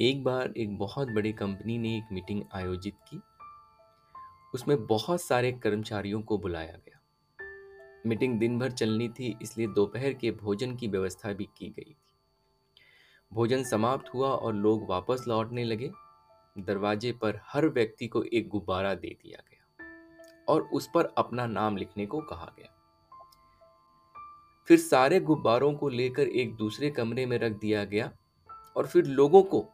एक बार एक बहुत बड़ी कंपनी ने एक मीटिंग आयोजित की। उसमें बहुत सारे कर्मचारियों को बुलाया गया। मीटिंग दिन भर चलनी थी, इसलिए दोपहर के भोजन की व्यवस्था भी की गई थी। भोजन समाप्त हुआ और लोग वापस लौटने लगे। दरवाजे पर हर व्यक्ति को एक गुब्बारा दे दिया गया और उस पर अपना नाम लिखने को कहा गया। फिर सारे गुब्बारों को लेकर एक दूसरे कमरे में रख दिया गया और फिर लोगों को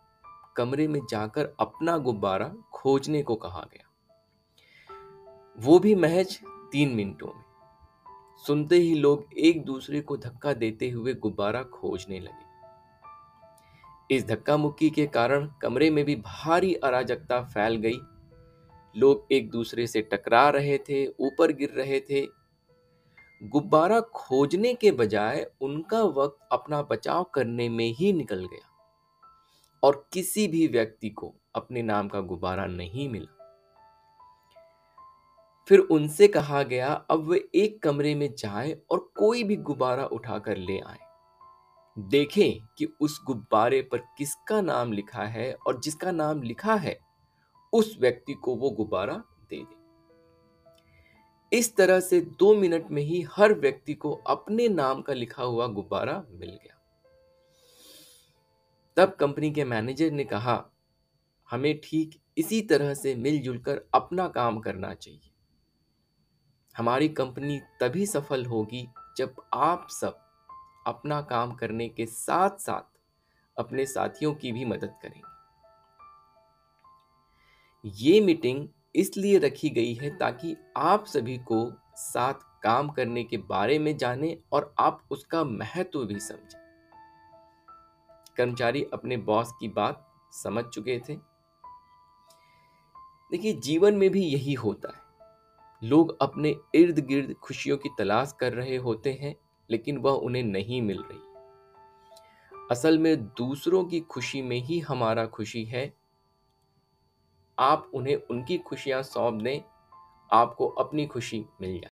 कमरे में जाकर अपना गुब्बारा खोजने को कहा गया। वो भी महज तीन मिनटों में। सुनते ही लोग एक दूसरे को धक्का देते हुए गुब्बारा खोजने लगे। इस धक्का मुक्की के कारण कमरे में भी भारी अराजकता फैल गई। लोग एक दूसरे से टकरा रहे थे, ऊपर गिर रहे थे। गुब्बारा खोजने के बजाय उनका वक्त अपना बचाव करने में ही निकल गया। और किसी भी व्यक्ति को अपने नाम का गुब्बारा नहीं मिला। फिर उनसे कहा गया, अब वे एक कमरे में जाएँ और कोई भी गुब्बारा उठाकर ले आए। देखें कि उस गुब्बारे पर किसका नाम लिखा है और जिसका नाम लिखा है, उस व्यक्ति को वो गुब्बारा दे दे। इस तरह से दो मिनट में ही हर व्यक्ति को अपने नाम का लिखा हुआ गुब्बारा मिल गया। तब कंपनी के मैनेजर ने कहा, हमें ठीक इसी तरह से मिलजुल कर अपना काम करना चाहिए। हमारी कंपनी तभी सफल होगी जब आप सब अपना काम करने के साथ साथ अपने साथियों की भी मदद करेंगे। ये मीटिंग इसलिए रखी गई है ताकि आप सभी को साथ काम करने के बारे में जाने और आप उसका महत्व भी समझें। कर्मचारी अपने बॉस की बात समझ चुके थे। देखिए, जीवन में भी यही होता है। लोग अपने इर्द गिर्द खुशियों की तलाश कर रहे होते हैं, लेकिन वह उन्हें नहीं मिल रही। असल में दूसरों की खुशी में ही हमारा खुशी है। आप उन्हें उनकी खुशियाँ सौंप दें, आपको अपनी खुशी मिल जाए।